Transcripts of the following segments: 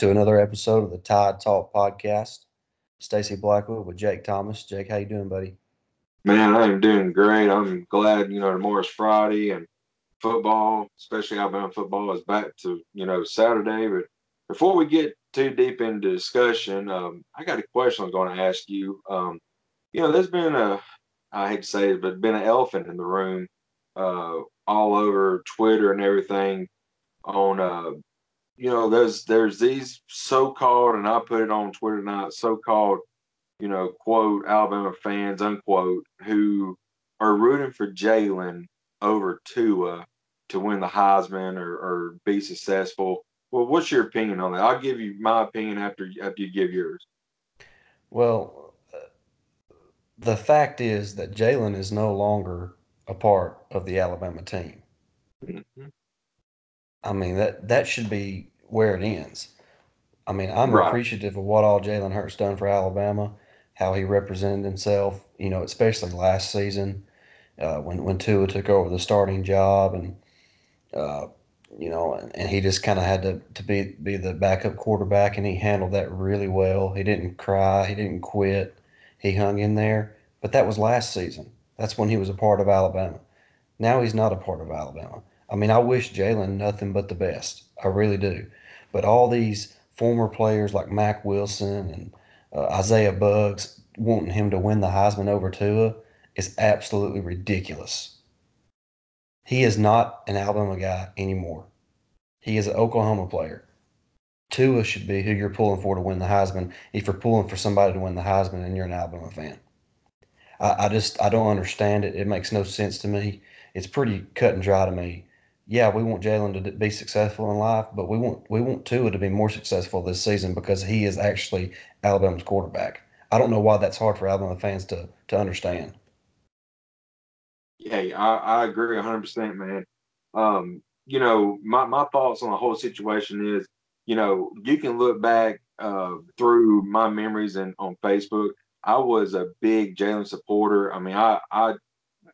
To another episode of the Tide Talk podcast. Stacy Blackwood with Jake Thomas. Jake, how you doing, buddy? Man, I'm doing great. I'm glad, you know, tomorrow's Friday and football, especially Alabama football, is back to, you know, Saturday. But before we get too deep into discussion, um, I got a question I'm going to ask you. Um, you know, there's been a, I hate to say it, but been an elephant in the room uh, all over Twitter and everything on, uh, you know, there's there's these so-called, and I put it on Twitter tonight, so-called you know, quote Alabama fans, unquote, who are rooting for Jalen over Tua to win the Heisman or, or be successful. Well, what's your opinion on that? I'll give you my opinion after after you give yours. Well, uh, the fact is that Jalen is no longer a part of the Alabama team. I mean that that should be where it ends. I mean, I'm Right. appreciative of what all Jalen Hurts done for Alabama, how he represented himself. You know, especially last season uh, when when Tua took over the starting job, and uh, you know, and, and he just kind of had to to be be the backup quarterback, and he handled that really well. He didn't cry, he didn't quit, he hung in there. But that was last season. That's when he was a part of Alabama. Now he's not a part of Alabama. I mean, I wish Jalen nothing but the best. I really do. But all these former players like Mack Wilson and uh, Isaiah Buggs wanting him to win the Heisman over Tua is absolutely ridiculous. He is not an Alabama guy anymore. He is an Oklahoma player. Tua should be who you're pulling for to win the Heisman if you're pulling for somebody to win the Heisman and you're an Alabama fan. I, I just I don't understand it. It makes no sense to me. It's pretty cut and dry to me. Yeah, we want Jalen to be successful in life, but we want we want Tua to be more successful this season because he is actually Alabama's quarterback. I don't know why that's hard for Alabama fans to to understand. Yeah, I, I agree 100%, man. Um, you know, my, my thoughts on the whole situation is, you know, you can look back uh, through my memories and on Facebook. I was a big Jalen supporter. I mean, I, I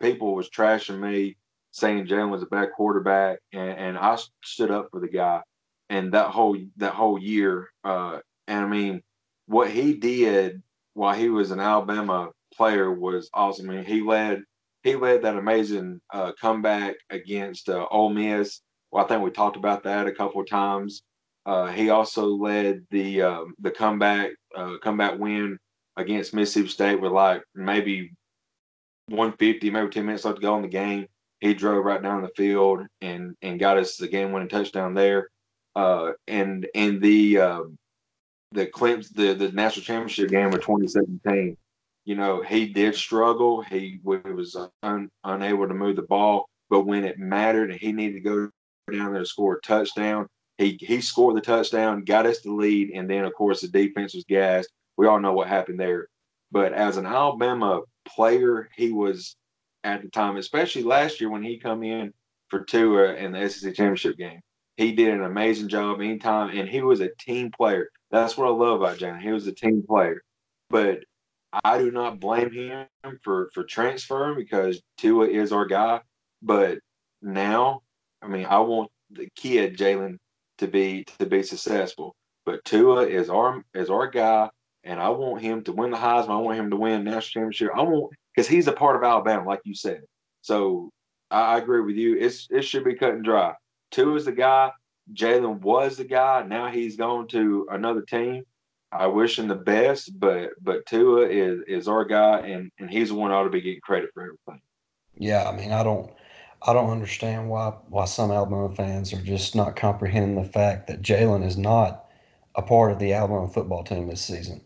people was trashing me, saying Jalen was a bad quarterback, and, and I stood up for the guy. And that whole that whole year, uh, and I mean, what he did while he was an Alabama player was awesome. I mean, he led he led that amazing uh, comeback against uh, Ole Miss. Well, I think we talked about that a couple of times. Uh, he also led the um, the comeback uh, comeback win against Mississippi State with like maybe 150, maybe 10 minutes left to go in the game. He drove right down the field and and got us the game winning touchdown there. Uh, and in the uh, the Clemson the the national championship game of 2017, you know he did struggle. He was un, unable to move the ball, but when it mattered and he needed to go down there to score a touchdown, he he scored the touchdown, got us the lead, and then of course the defense was gassed. We all know what happened there. But as an Alabama player, he was at the time, especially last year when he come in for Tua in the SEC championship game. he did an amazing job anytime, and he was a team player. That's what I love about Jalen. He was a team player, but I do not blame him for for transferring because Tua is our guy. But now, I mean, I want the kid Jalen to be to be successful. But Tua is our is our guy, and I want him to win the Heisman. I want him to win national championship. I want because he's a part of Alabama, like you said. So I, agree with you. It's it should be cut and dry. Tua is the guy. Jalen was the guy. Now he's going to another team. I wish him the best, but but Tua is is our guy, and and he's the one ought to be getting credit for everything. Yeah, I mean, I don't, I don't understand why why some Alabama fans are just not comprehending the fact that Jalen is not a part of the Alabama football team this season.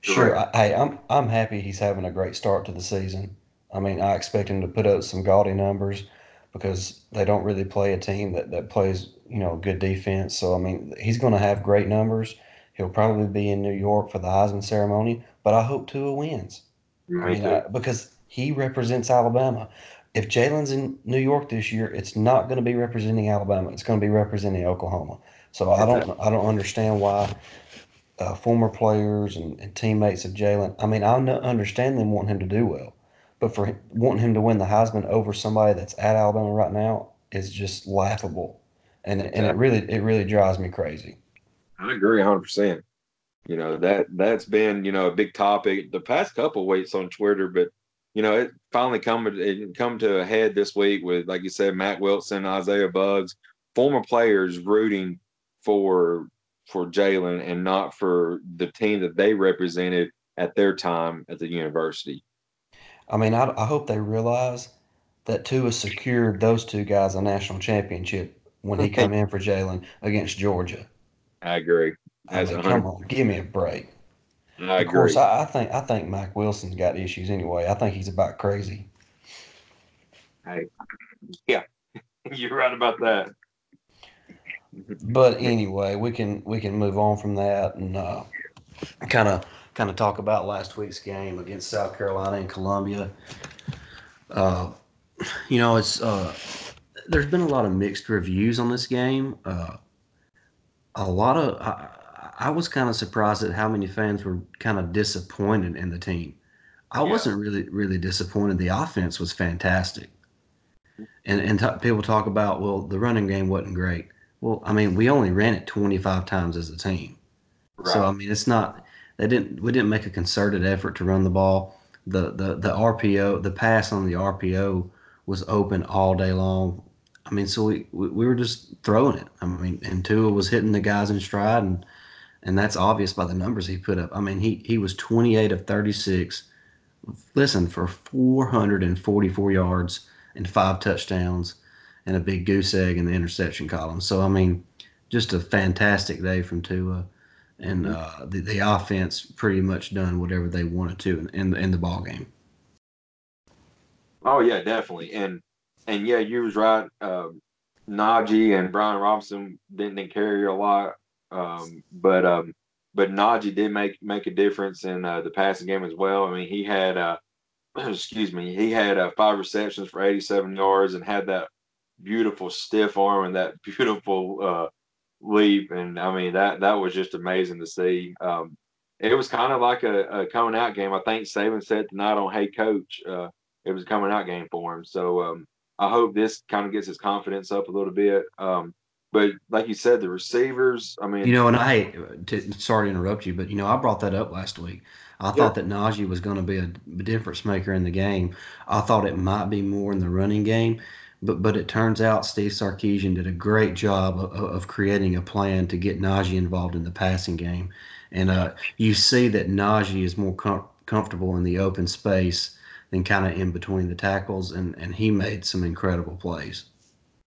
Sure, I, hey, I'm I'm happy he's having a great start to the season. I mean, I expect him to put up some gaudy numbers because they don't really play a team that, that plays, you know, good defense. So I mean, he's going to have great numbers. He'll probably be in New York for the Heisman ceremony, but I hope Tua wins. Me I mean. I, because he represents Alabama. If Jalen's in New York this year, it's not going to be representing Alabama. It's going to be representing Oklahoma. So I don't, I don't understand why uh, former players and, and teammates of Jalen. I mean, I understand them wanting him to do well, but for him, wanting him to win the Heisman over somebody that's at Alabama right now is just laughable, and and it really it really drives me crazy. I agree 100. percent You know that that's been you know a big topic the past couple weeks on Twitter, but you know it finally come it come to a head this week with like you said Mack Wilson, Isaiah Buggs, former players rooting for for Jalen and not for the team that they represented at their time at the university. I mean, I, I hope they realize that Tua secured those two guys a national championship when he came in for Jalen against Georgia. I agree. I As mean, come on, give me a break. I Of agree. course, I, I think I think Mack Wilson's got issues anyway. I think he's about crazy. Hey, yeah, you're right about that. But anyway, we can we can move on from that and kind of kind of talk about last week's game against South Carolina and Columbia. Uh, you know, it's uh, there's been a lot of mixed reviews on this game. Uh, a lot of I, I was kind of surprised at how many fans were kind of disappointed in the team. I Yeah. wasn't really really disappointed. The offense was fantastic, and and t- people talk about well the running game wasn't great. Well, I mean we only ran it 25 times as a team, Right. so I mean it's not they didn't we didn't make a concerted effort to run the ball. The the the RPO the pass on the RPO was open all day long. I mean, so we, we, we were just throwing it. I mean, and Tua was hitting the guys in stride, and and that's obvious by the numbers he put up. I mean, he he was 28 of 36. Listen, for 444 yards and five touchdowns, and a big goose egg in the interception column. So I mean, just a fantastic day from Tua, and uh, the the offense pretty much done whatever they wanted to in in, in the ball game. Oh yeah, definitely. And and yeah, you was right. Um, Najee and Brian Robinson didn't, didn't carry a lot, um, but um, but Najee did make make a difference in uh, the passing game as well. I mean, he had uh, excuse me, he had uh, five receptions for 87 yards and had that beautiful stiff arm and that beautiful uh, leap. And I mean that that was just amazing to see. Um, it was kind of like a, a coming out game. I think Saban said tonight on Hey Coach. Uh, it was a coming out game for him. So um, I hope this kind of gets his confidence up a little bit. Um, but like you said, the receivers. I mean, You know, and I to, sorry to interrupt you, but you know, I brought that up last week. I thought that Najee was going to be a difference maker in the game. I thought it might be more in the running game, but but it turns out Steve Sarkisian did a great job of, of creating a plan to get Najee involved in the passing game, and uh, you see that Najee is more com- comfortable in the open space than kind of in between the tackles, and and he made some incredible plays.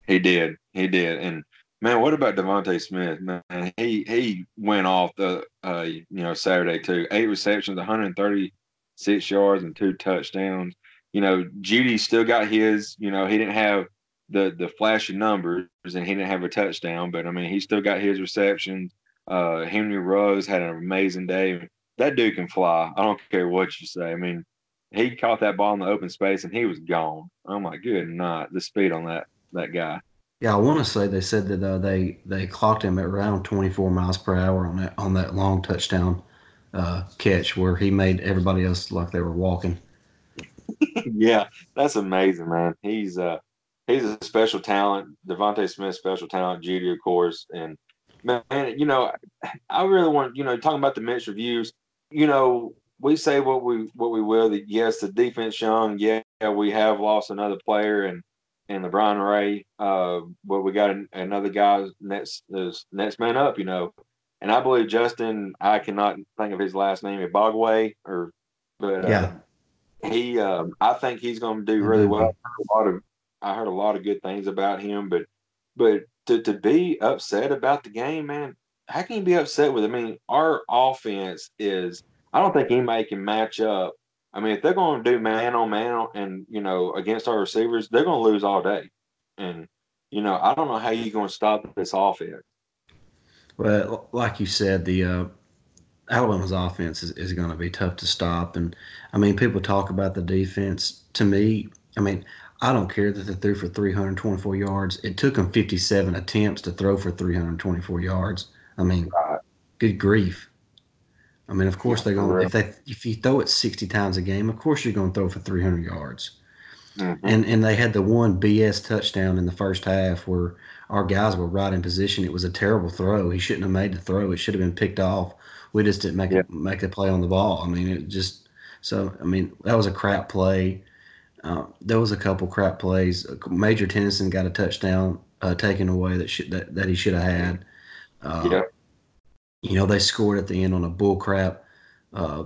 He did. He did. And man, what about DeVonta Smith? Man, he he went off the uh you know Saturday too. Eight receptions, 136 yards, and two touchdowns. You know, Jeudy still got his. You know, he didn't have the the flashy numbers, and he didn't have a touchdown, but I mean, he still got his receptions. Uh, Henry Ruggs had an amazing day. That dude can fly. I don't care what you say. I mean, he caught that ball in the open space and he was gone. Oh my good night, the speed on that that guy. Yeah, I want to say they said that uh, they they clocked him at around 24 miles per hour on that on that long touchdown uh, catch where he made everybody else look like they were walking. Yeah, that's amazing, man. He's uh he's a special talent. DeVonta Smith, special talent. Jeudy, of course, and man, you know, I really want you know talking about the mixed reviews. You know, we say what we what we will. That yes, the defense young. Yeah, we have lost another player and and LaBryan Ray. Uh, but we got an, another guy next is next man up. You know, and I believe Justin. I cannot think of his last name, Bogway or but uh, Yeah. He um, I think he's going to do really Mhm. well. I heard a lot of I heard a lot of good things about him, but but to to be upset about the game, man, how can you be upset with? it? I mean, our offense is. I don't think anybody can match up. I mean, if they're going to do man on man and you know against our receivers, they're going to lose all day. And you know, I don't know how you're going to stop this offense. Well, like you said, the uh, Alabama's offense is, is going to be tough to stop. And I mean, people talk about the defense. To me, I mean, I don't care that they threw for 324 yards. It took them 57 attempts to throw for 324 yards. I mean, Right. good grief. I mean, of course they're going. If they if you throw it 60 times a game, of course you're going to throw for 300 yards. Mhm. And and they had the one BS touchdown in the first half where our guys were right in position. It was a terrible throw. He shouldn't have made the throw. It should have been picked off. We just didn't make Yeah. it make the play on the ball. I mean, it just so. I mean, that was a crap play. Uh, there was a couple crap plays. Major Tennison got a touchdown uh, taken away that should that, that he should have had. Uh, Yeah. You know, they scored at the end on a bull crap uh,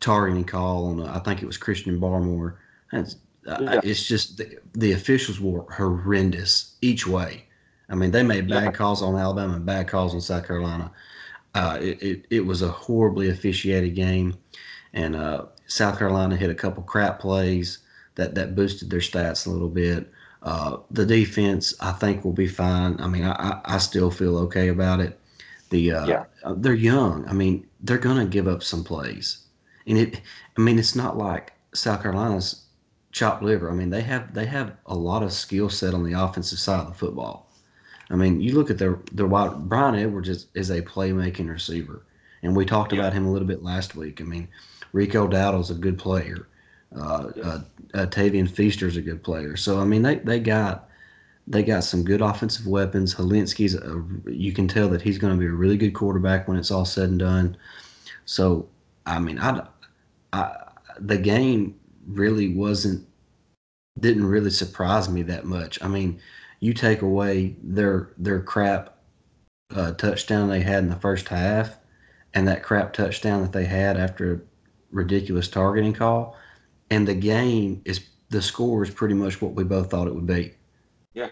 targeting call on, a, I think it was Christian Barmore. That's, uh, Yeah. It's just the, the officials were horrendous each way. I mean, they made bad Yeah. calls on Alabama and bad calls on South Carolina. Uh, it, it, it was a horribly officiated game, and uh, South Carolina hit a couple crap plays that, that boosted their stats a little bit. Uh, the defense, I think, will be fine. I mean, I, I, still feel okay about it. The uh, Yeah. uh, they're young. I mean, they're gonna give up some plays, and it. I mean, it's not like South Carolina's chopped liver. I mean, they have they have a lot of skill set on the offensive side of the football. I mean, you look at their their wide. Bryan Edwards is, is a playmaking receiver, and we talked Yeah. about him a little bit last week. I mean, Rico Dowdle's a good player. Uh, uh, uh, Tavien Feaster's a good player. So I mean, they they got they got some good offensive weapons. Hilinski's a, you can tell that he's going to be a really good quarterback when it's all said and done. So I mean, I, I the game really wasn't didn't really surprise me that much. I mean, you take away their their crap uh, touchdown they had in the first half, and that crap touchdown that they had after a ridiculous targeting call, and the game is the score is pretty much what we both thought it would be. Yeah.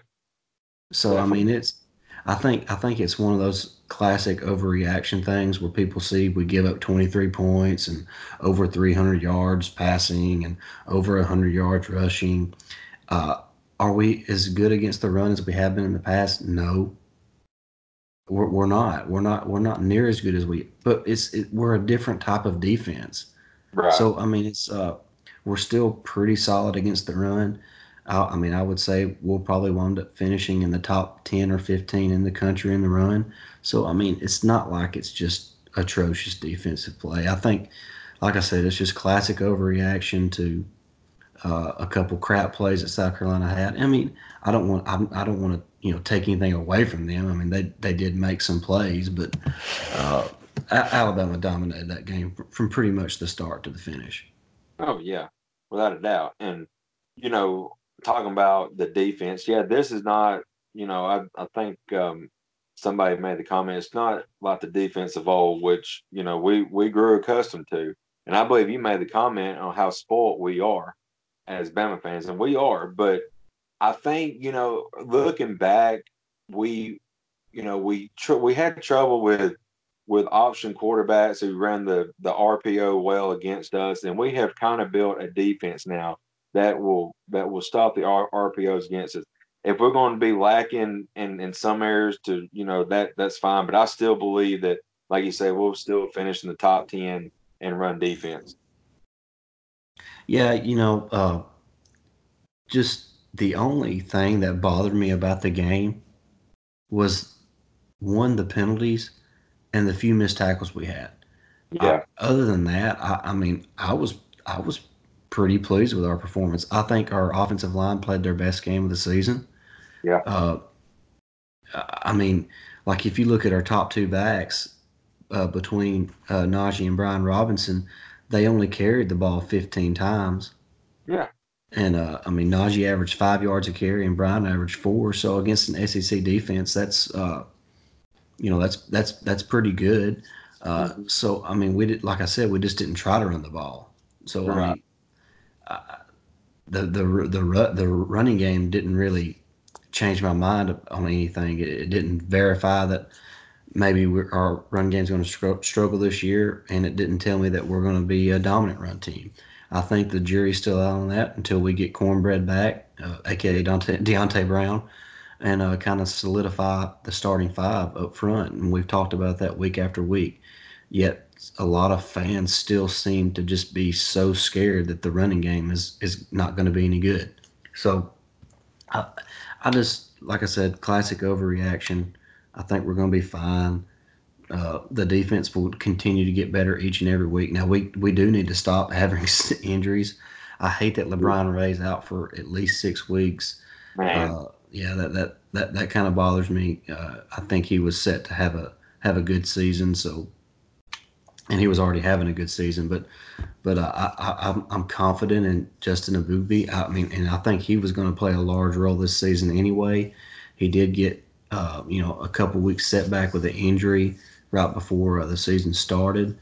So I mean, it's I think I think it's one of those classic overreaction things where people see we give up 23 points and over 300 yards passing and over 100 yards rushing. Uh, are we as good against the run as we have been in the past? No. We're, we're not. We're not. We're not near as good as we. But it's it, we're a different type of defense. Right. So I mean, it's uh, we're still pretty solid against the run. I, I mean, I would say we'll probably wind up finishing in the top ten or fifteen in the country in the run. So I mean, it's not like it's just atrocious defensive play. I think, like I said, it's just classic overreaction to uh, a couple crap plays that South Carolina had. I mean, I don't want I, I don't want to you know take anything away from them. I mean, they they did make some plays, but uh, Alabama dominated that game from pretty much the start to the finish. Oh yeah, without a doubt. And you know, talking about the defense, yeah, this is not. You know, I I think um, somebody made the comment. It's not like the defense of old, which you know we we grew accustomed to. And I believe you made the comment on how spoiled we are as Bama fans, and we are. But I think you know, looking back, we you know we tr- we had trouble with with option quarterbacks who ran the the RPO well against us, and we have kind of built a defense now that will that will stop the R- RPOs against us. If we're going to be lacking in in some areas, to you know that that's fine, but I still believe that, like you say, we'll still finish in the top ten and run defense. Yeah, you know, uh, just the only thing that bothered me about the game was one the penalties and the few missed tackles we had. Yeah. I, other than that, I, I mean, I was I was pretty pleased with our performance. I think our offensive line played their best game of the season. Yeah. Uh, I mean, like if you look at our top two backs uh, between uh, Najee and Brian Robinson, they only carried the ball 15 times. Yeah. And uh, I mean, Najee averaged five yards a carry, and Brian averaged four. So against an SEC defense, that's uh, you know that's that's that's pretty good. Uh, Mhm. So I mean, we did like I said, we just didn't try to run the ball. So I mean, uh, the the the the running game didn't really change my mind on anything. It, it didn't verify that maybe our run game's going to struggle this year, and it didn't tell me that we're going to be a dominant run team. I think the jury's still out on that until we get Cornbread back, uh, aka Dante, Deonte Brown, and uh, kind of solidify the starting five up front. And we've talked about that week after week. Yet a lot of fans still seem to just be so scared that the running game is is not going to be any good. So I, I just like I said, classic overreaction. I think we're going to be fine. Uh, the defense will continue to get better each and every week. Now we we do need to stop having injuries. I hate that LaBryan Ray's out for at least six weeks. Uh, yeah, that that that, that kind of bothers me. Uh, I think he was set to have a have a good season, so and he was already having a good season. But but uh, I, I I'm, I'm confident in Justin Eboigbe. I mean, and I think he was going to play a large role this season anyway. He did get uh, you know a couple weeks setback with an injury right before uh, the season started,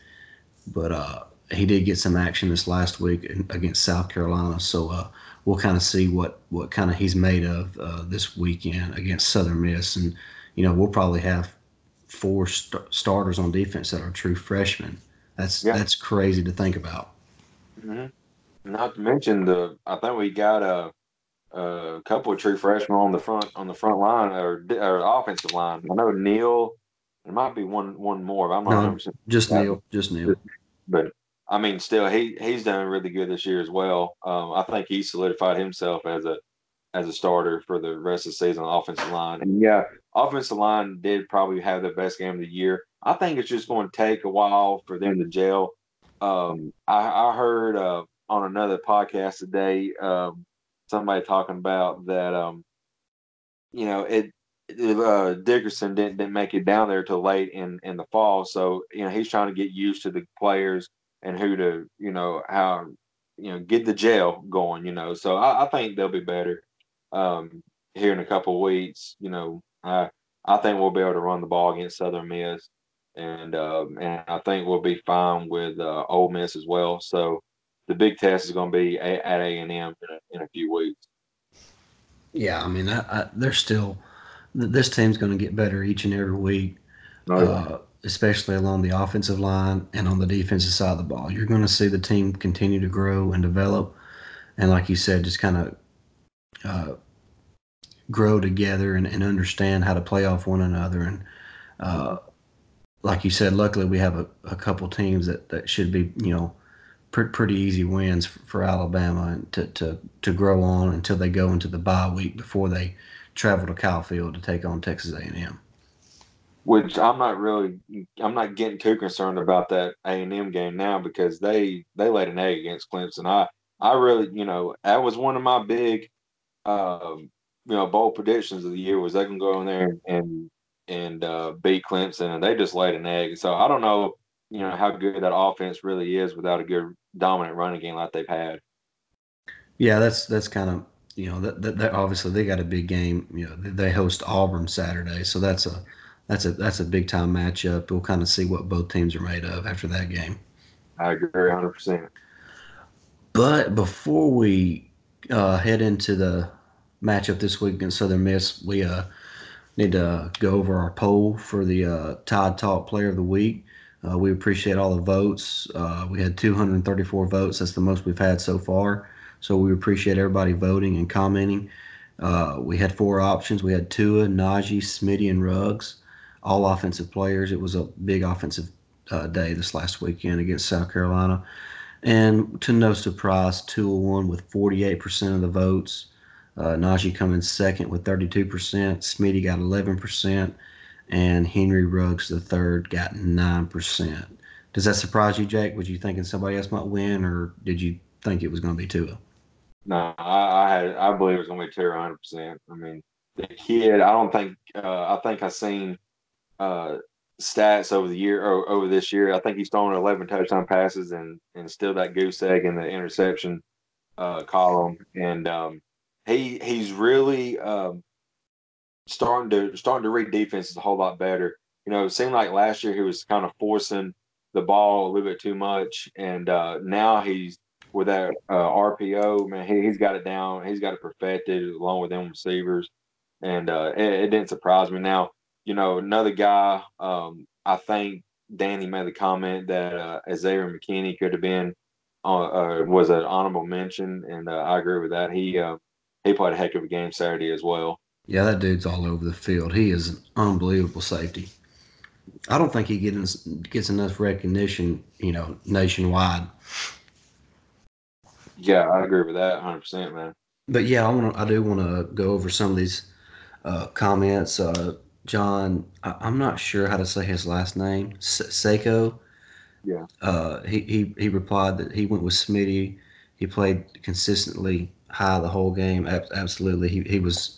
but uh, he did get some action this last week against South Carolina. So uh, we'll kind of see what what kind of he's made of uh, this weekend against Southern Miss, and you know we'll probably have four st- starters on defense that are true freshmen. That's Yeah. that's crazy to think about. hmm Not to mention the, I think we got a, a couple of true freshmen on the front on the front line or, or offensive line. I know Neal. There might be one one more, but I'm not No. 100 percent Just. Neal, just Neal. but I mean, still, he he's done really good this year as well. Um, I think he solidified himself as a as a starter for the rest of the season on the offensive line. And yeah, offensive line did probably have the best game of the year. I think it's just going to take a while for them to gel. Um, I, I heard uh, on another podcast today um, somebody talking about that. Um, you know, it uh, Dickerson didn't didn't make it down there till late in in the fall, so you know he's trying to get used to the players and who to you know how you know get the gel going. You know, so I, I think they'll be better um, here in a couple of weeks. You know, I I think we'll be able to run the ball against Southern Miss, and um, and I think we'll be fine with uh, Ole Miss as well. So the big test is going to be at A and M in a, few weeks. Yeah, I mean, I, I, they're still. This team's going to get better each and every week. uh, especially along the offensive line and on the defensive side of the ball. You're going to see the team continue to grow and develop, and like you said, just kind of uh, grow together and, and understand how to play off one another. And uh, like you said, luckily we have a, a couple teams that, that should be, you know, pretty easy wins for, Alabama to, to, to grow on until they go into the bye week before they travel to Kyle Field to take on Texas A&M. which I'm not really I'm not getting too concerned about that A and M game now because they they laid an egg against Clemson. I I really you know that was one of my big um, you know bold predictions of the year was they can go in there and and uh, beat Clemson and they just laid an egg. So I don't know you know how good that offense really is without a good dominant running game like they've had. Yeah, that's that's kind of you know that, that, that obviously they got a big game. You know, they- host Auburn Saturday, so that's a that's a that's a big time matchup. We'll kind of see what both teams are made of after that game. I agree 100. percent But before we uh, head into the matchup this week against Southern Miss, we uh, need to go over our poll for the uh, Tide Talk Player of the Week. Uh, we appreciate all the votes. Uh, we had 234 votes. That's the most we've had so far. So we appreciate everybody voting and commenting. Uh, we had four options. We had Tua, Najee, Smitty, and Ruggs, all offensive players. It was a big offensive uh, day this last weekend against South Carolina. And to no surprise, Tua won with 48% of the votes. Uh, Najee coming second with 32%. Smitty got 11%. And Henry Ruggs third got 9%. Does that surprise you, Jake? Was you thinking somebody else might win, or did you think it was going to be Tua? No, I, I had I believe it was gonna be Tua 100. percent I mean, the kid. I don't think. Uh, I think I've seen uh, stats over the year or over this year. I think he's thrown 11 touchdown passes and and still that goose egg in the interception uh, column. And um, he he's really um, starting to starting to read defenses a whole lot better. You know, it seemed like last year he was kind of forcing the ball a little bit too much, and uh, now he's with that uh, RPO. Man, he, he's got it down. He's got it perfected along with them receivers, and uh, it, it, didn't surprise me. Now, you know, another guy. Um, I think Danny made the comment that uh, Xavier McKinney could have been uh, uh, was an honorable mention, and I agree with that. He he played a heck of a game Saturday as well. Yeah, that dude's all over the field. He is an unbelievable safety. I don't think he gets gets enough recognition, you know, nationwide. Yeah, I agree with that 100, percent man. But yeah, I want I do want to go over some of these uh, comments. Uh, John, I, am not sure how to say his last name. Seiko. Yeah. Uh, he, he he replied that he went with Smitty. He played consistently high the whole game. Absolutely, he he was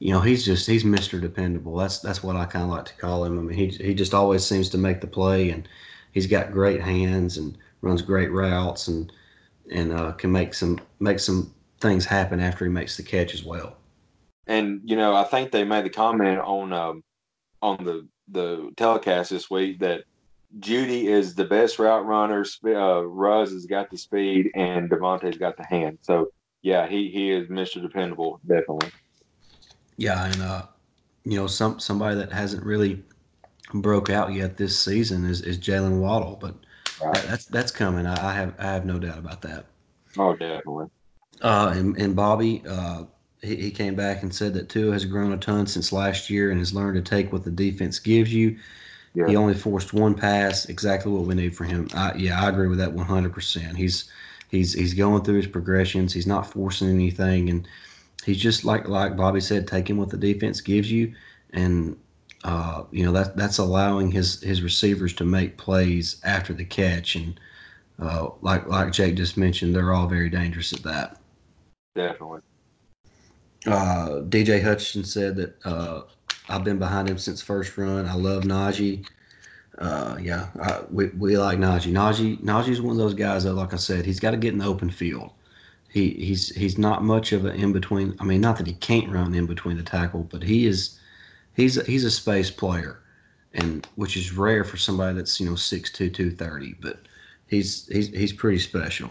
you know, he's just he's Mr. Dependable. That's that's what I kind of like to call him. I mean, he he just always seems to make the play, and he's got great hands and runs great routes, and and uh, can make some make some things happen after he makes the catch as well. And you know, I think they made the comment on um, on the the telecast this week that Jeudy is the best route runner. Uh, Ruggs has got the speed, and DeVonta's got the hand. So yeah, he he is Mr. Dependable, definitely. Yeah, and uh, you know, some somebody that hasn't really broke out yet this season is, is Jaylen Waddle, but right. that, that's that's coming. I, I, have I have no doubt about that. Oh, definitely. Uh, and, and Bobby, uh, he, he came back and said that Tua has grown a ton since last year and has learned to take what the defense gives you. Yeah. He only forced one pass, exactly what we need for him. I, yeah, I agree with that 100%. He's he's he's going through his progressions. He's not forcing anything, and he's just like like Bobby said, taking what the defense gives you, and uh, you know that that's allowing his his receivers to make plays after the catch, and uh, like like Jake just mentioned, they're all very dangerous at that. Definitely. Uh, DJ Hutchinson said that uh, I've been behind him since first run. I love Najee. Uh, yeah, I, we, we like Najee. Najee Najee's one of those guys that, like I said, he's got to get in the open field he he's he's not much of an in between. I mean, not that he can't run in between the tackle, but he is he's he's a space player, and which is rare for somebody that's you know six two two thirty. But he's he's he's pretty special.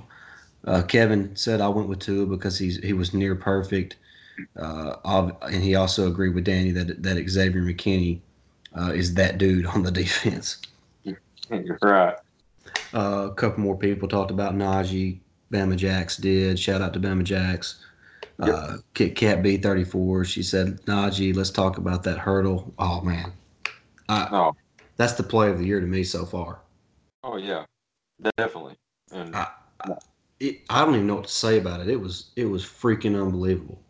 Uh, Kevin said I went with Tua because he's he was near perfect, uh, and he also agreed with Danny that that Xavier McKinney uh, is that dude on the defense. You're right. Uh, a couple more people talked about Najee. Bama Jax did. Shout out to Bama Jax. Yep. Uh, Kit Kat B34. She said, Najee, let's talk about that hurdle. Oh, man. I, oh. That's the play of the year to me so far. Oh, yeah. Definitely. And I, I, it, I don't even know what to say about it. It was it was freaking unbelievable.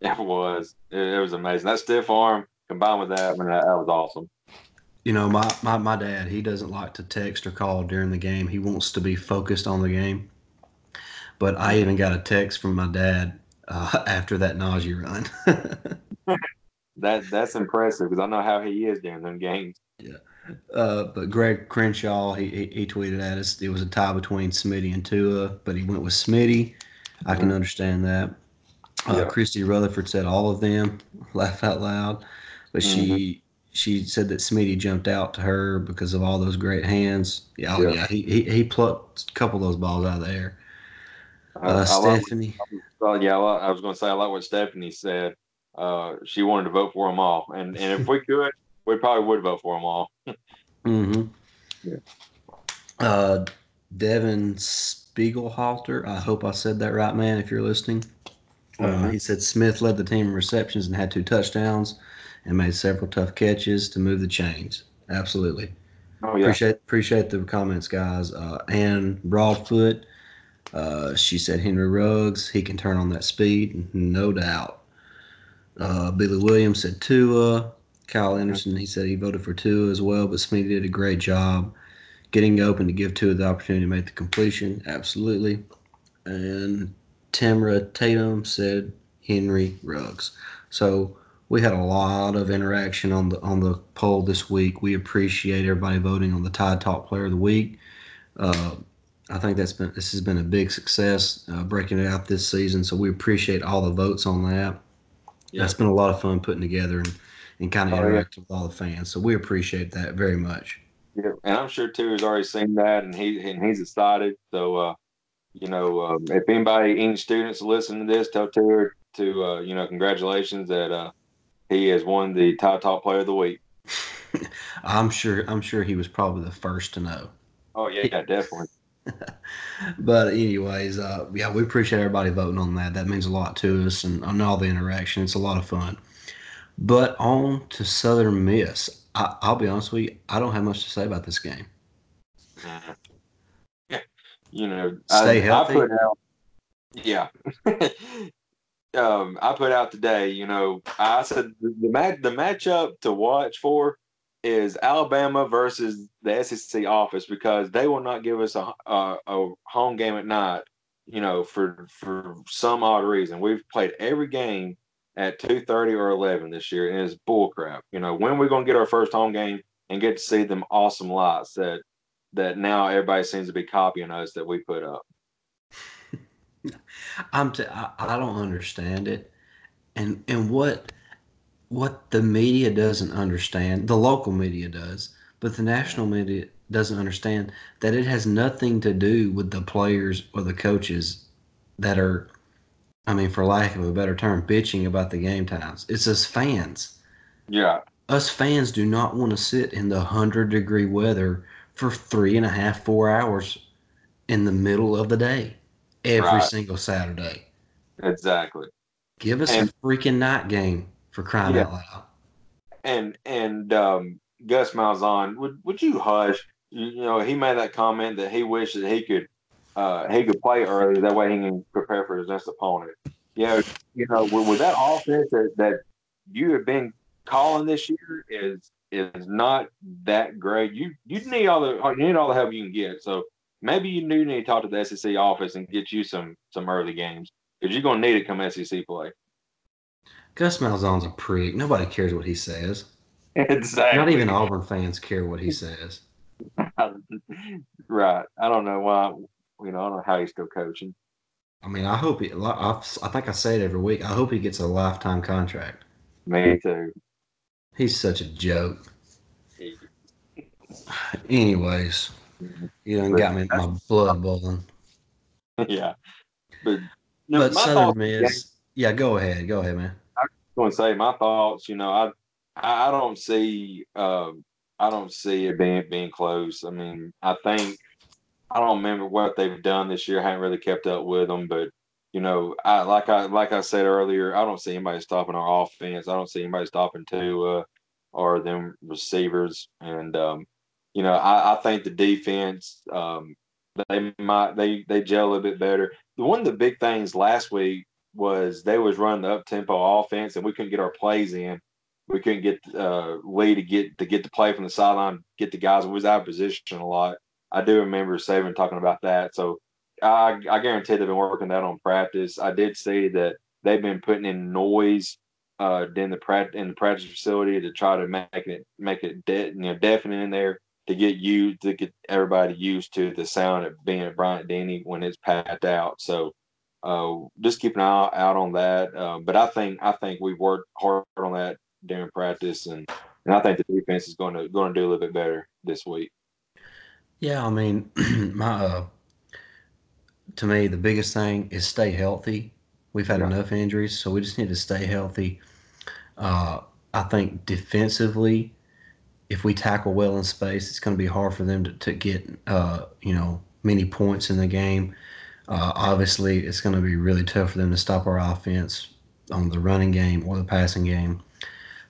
It was. It, it was amazing. That stiff arm combined with that, I mean, that, that was awesome. You know, my, my, my dad, he doesn't like to text or call during the game. He wants to be focused on the game. But I even got a text from my dad uh, after that Najee run. that that's impressive because I know how he is during them games. Yeah. Uh, but Greg Crenshaw, he, he, he tweeted at us. It was a tie between Smitty and Tua, but he went with Smitty. I can mm-hmm. understand that. Uh, yeah. Christy Rutherford said all of them. Laugh out loud, but mm-hmm. she she said that Smitty jumped out to her because of all those great hands. Yeah, oh, yeah. yeah. He, he he plucked a couple of those balls out of the air. Uh, Stephanie. Like yeah, I was going to say I like what Stephanie said. Uh, she wanted to vote for them all, and and if we could, we probably would vote for them all. mm-hmm. Yeah. Uh, Devin Spiegelhalter. I hope I said that right, man. If you're listening, uh, he said Smith led the team in receptions and had two touchdowns, and made several tough catches to move the chains. Absolutely. Oh, yeah. Appreciate appreciate the comments, guys. Uh, and Broadfoot uh, she said Henry Ruggs, he can turn on that speed, no doubt. Uh, Billy Williams said Tua. Kyle Anderson, he said he voted for Tua as well, but Smitty did a great job getting open to give Tua the opportunity to make the completion. Absolutely. And Tamra Tatum said Henry Ruggs. So we had a lot of interaction on the on the poll this week. We appreciate everybody voting on the Tide Talk Player of the Week. Uh, I think that's been this has been a big success uh, breaking it out this season. So we appreciate all the votes on that. Yeah. That's been a lot of fun putting together and, and kind of Oh, yeah. interacting with all the fans. So we appreciate that very much. Yeah, and I'm sure has already seen that, and he and he's excited. So, uh, you know, um, if anybody, any students listening to this, tell Tua to, uh, you know, congratulations that uh, he has won the Tide Talk Player of the Week. I'm sure I'm sure he was probably the first to know. Oh yeah, yeah, definitely. But anyways, uh, yeah, we appreciate everybody voting on that. That means a lot to us and on all the interaction. It's a lot of fun. But on to Southern Miss. I, I'll be honest with you, I don't have much to say about this game. Yeah, you know, Stay I, healthy. I put out, yeah. um, I put out today. You know, I said the, the match, the matchup to watch for is Alabama versus the SEC office because they will not give us a, a, a home game at night. You know, for for some odd reason, we've played every game at two thirty or eleven this year, and it's bullcrap. You know, when we're we gonna get our first home game and get to see them awesome lights that that now everybody seems to be copying us that we put up. I'm t- I, I don't understand it, and and what what the media doesn't understand, the local media does, but the national media doesn't understand that it has nothing to do with the players or the coaches that are, I mean, for lack of a better term, bitching about the game times. It's us fans. Yeah, Us fans do not want to sit in the hundred degree weather for three and a half, four hours in the middle of the day every Right. single Saturday. exactly. Give us And- a freaking night game for crying Yeah. out loud. And and um, Gus Malzahn, would would you hush? You, you know, he made that comment that he wished that he could uh, he could play early. That way he can prepare for his next opponent. Yeah, you know, with, with that offense that, that you have been calling this year is is not that great. You you need all the you need all the help you can get. So maybe you do need to talk to the SEC office and get you some some early games because you're gonna need it come SEC play. Gus Malzahn's a prick. Nobody cares what he says. exactly. Not even Auburn fans care what he says. right. I don't know why. You know, I don't know how he's still coaching. I mean, I hope he. I, I think I say it every week. I hope he gets a lifetime contract. Me too. He's such a joke. Anyways, you done got me my blood boiling. yeah. But no, But Southern Miss, yeah, go ahead, go ahead, man. Going to say my thoughts. You know, I I don't see um I don't see it being being close. I mean, I think I don't remember what they've done this year. I haven't really kept up with them, but you know, I like I like I said earlier, I don't see anybody stopping our offense. I don't see anybody stopping Tua or them receivers. And um, you know, I, I think the defense um they might they they gel a bit better. One of the big things last week was they was running the up tempo offense and we couldn't get our plays in. We couldn't get uh Lee to get to get the play from the sideline, get the guys. We was out of position a lot. I do remember Saban talking about that. So I I guarantee they've been working that on practice. I did see that they've been putting in noise uh in the practice in the practice facility to try to make it make it de- you know deafening in there to get you to get everybody used to the sound of being Bryant Denny when it's packed out. So uh, just keep an eye out on that. Uh, but I think I think we've worked hard on that during practice, and and I think the defense is going to going to do a little bit better this week. Yeah, I mean, my uh, to me the biggest thing is stay healthy. We've had Yeah. enough injuries, so we just need to stay healthy. Uh, I think defensively, if we tackle well in space, it's going to be hard for them to, to get uh, you know many points in the game. Uh, obviously, it's going to be really tough for them to stop our offense on the running game or the passing game.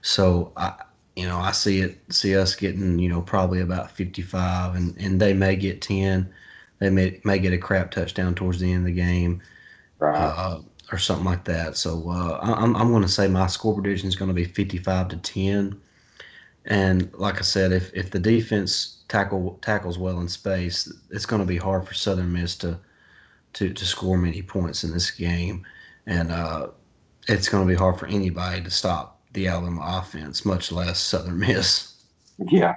So I, you know, I see it, see us getting, you know, probably about 55, and, and they may get 10. They may may get a crap touchdown towards the end of the game. Right. Uh, or something like that. So uh, I'm I'm going to say my score prediction is going to be 55 to 10. And like I said, if if the defense tackle tackles well in space, it's going to be hard for Southern Miss to to to score many points in this game, and uh, it's going to be hard for anybody to stop the Alabama offense, much less Southern Miss. Yeah,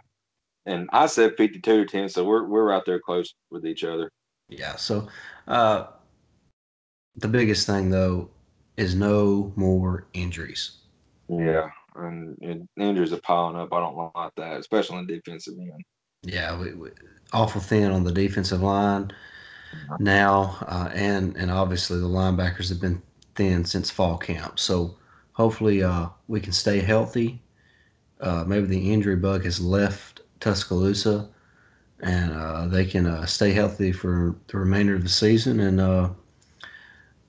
and I said 52 to 10, so we're we're right there close with each other. Yeah. So uh, the biggest thing though is no more injuries. Yeah, and, and injuries are piling up. I don't like that, especially on the defensive end. Yeah, we, we, awful thin on the defensive line now, uh, and and obviously the linebackers have been thin since fall camp. So hopefully uh, we can stay healthy. Uh, maybe the injury bug has left Tuscaloosa, and uh, they can uh, stay healthy for the remainder of the season and uh,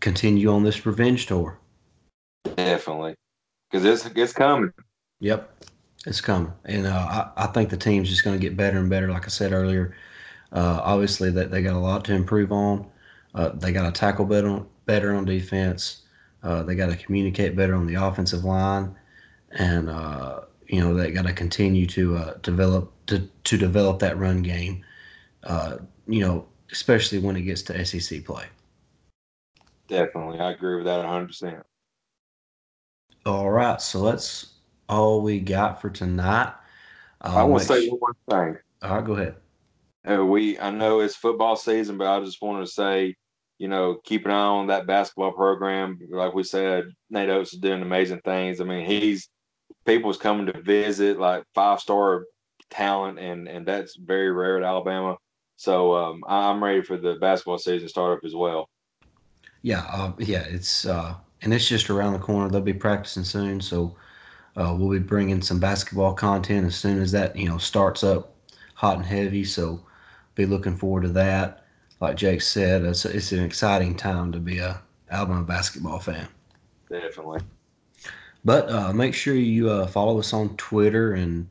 continue on this revenge tour. Definitely, because it's it's coming. Yep, it's coming, and uh, I, I think the team's just going to get better and better. Like I said earlier, uh, obviously that they got a lot to improve on. Uh, they got to tackle better, better on defense. Uh, they got to communicate better on the offensive line, and uh, you know they got to continue to uh, develop to, to develop that run game. Uh, you know, especially when it gets to SEC play. Definitely, I agree with that 100. percent All right, so that's all we got for tonight. I want to say one more thing. All right, go ahead. Uh, we I know it's football season, but I just wanted to say, you know, keep an eye on that basketball program. Like we said, Nate Oats is doing amazing things. I mean, he's people's coming to visit, like five star talent, and and that's very rare at Alabama. So um, I'm ready for the basketball season to start up as well. Yeah, uh, yeah, it's uh, and it's just around the corner. They'll be practicing soon, so uh, we'll be bringing some basketball content as soon as that you know starts up hot and heavy. So be looking forward to that. Like Jake said, it's, it's an exciting time to be a Alabama basketball fan. Definitely. But uh, make sure you uh, follow us on Twitter and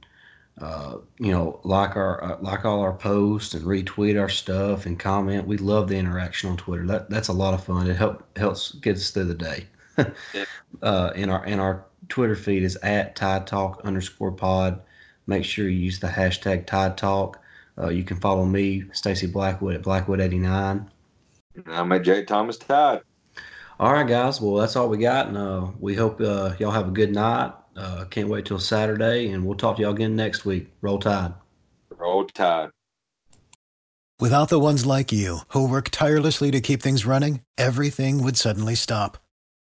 uh, you know like our uh, like all our posts and retweet our stuff and comment. We love the interaction on Twitter. That that's a lot of fun. It help helps get us through the day. Yeah. uh, in our in our Twitter feed is at Tide Talk underscore Pod. Make sure you use the hashtag Tide Talk. Uh, you can follow me, Stacy Blackwood at Blackwood89. I'm at Jake Thomas Tide. All right, guys. Well, that's all we got, and uh, we hope uh, y'all have a good night. Uh, can't wait till Saturday, and we'll talk to y'all again next week. Roll Tide. Roll Tide. Without the ones like you, who work tirelessly to keep things running, everything would suddenly stop.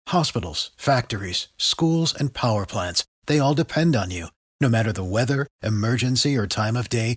Hospitals, factories, schools, and power plants, they all depend on you. No matter the weather, emergency, or time of day,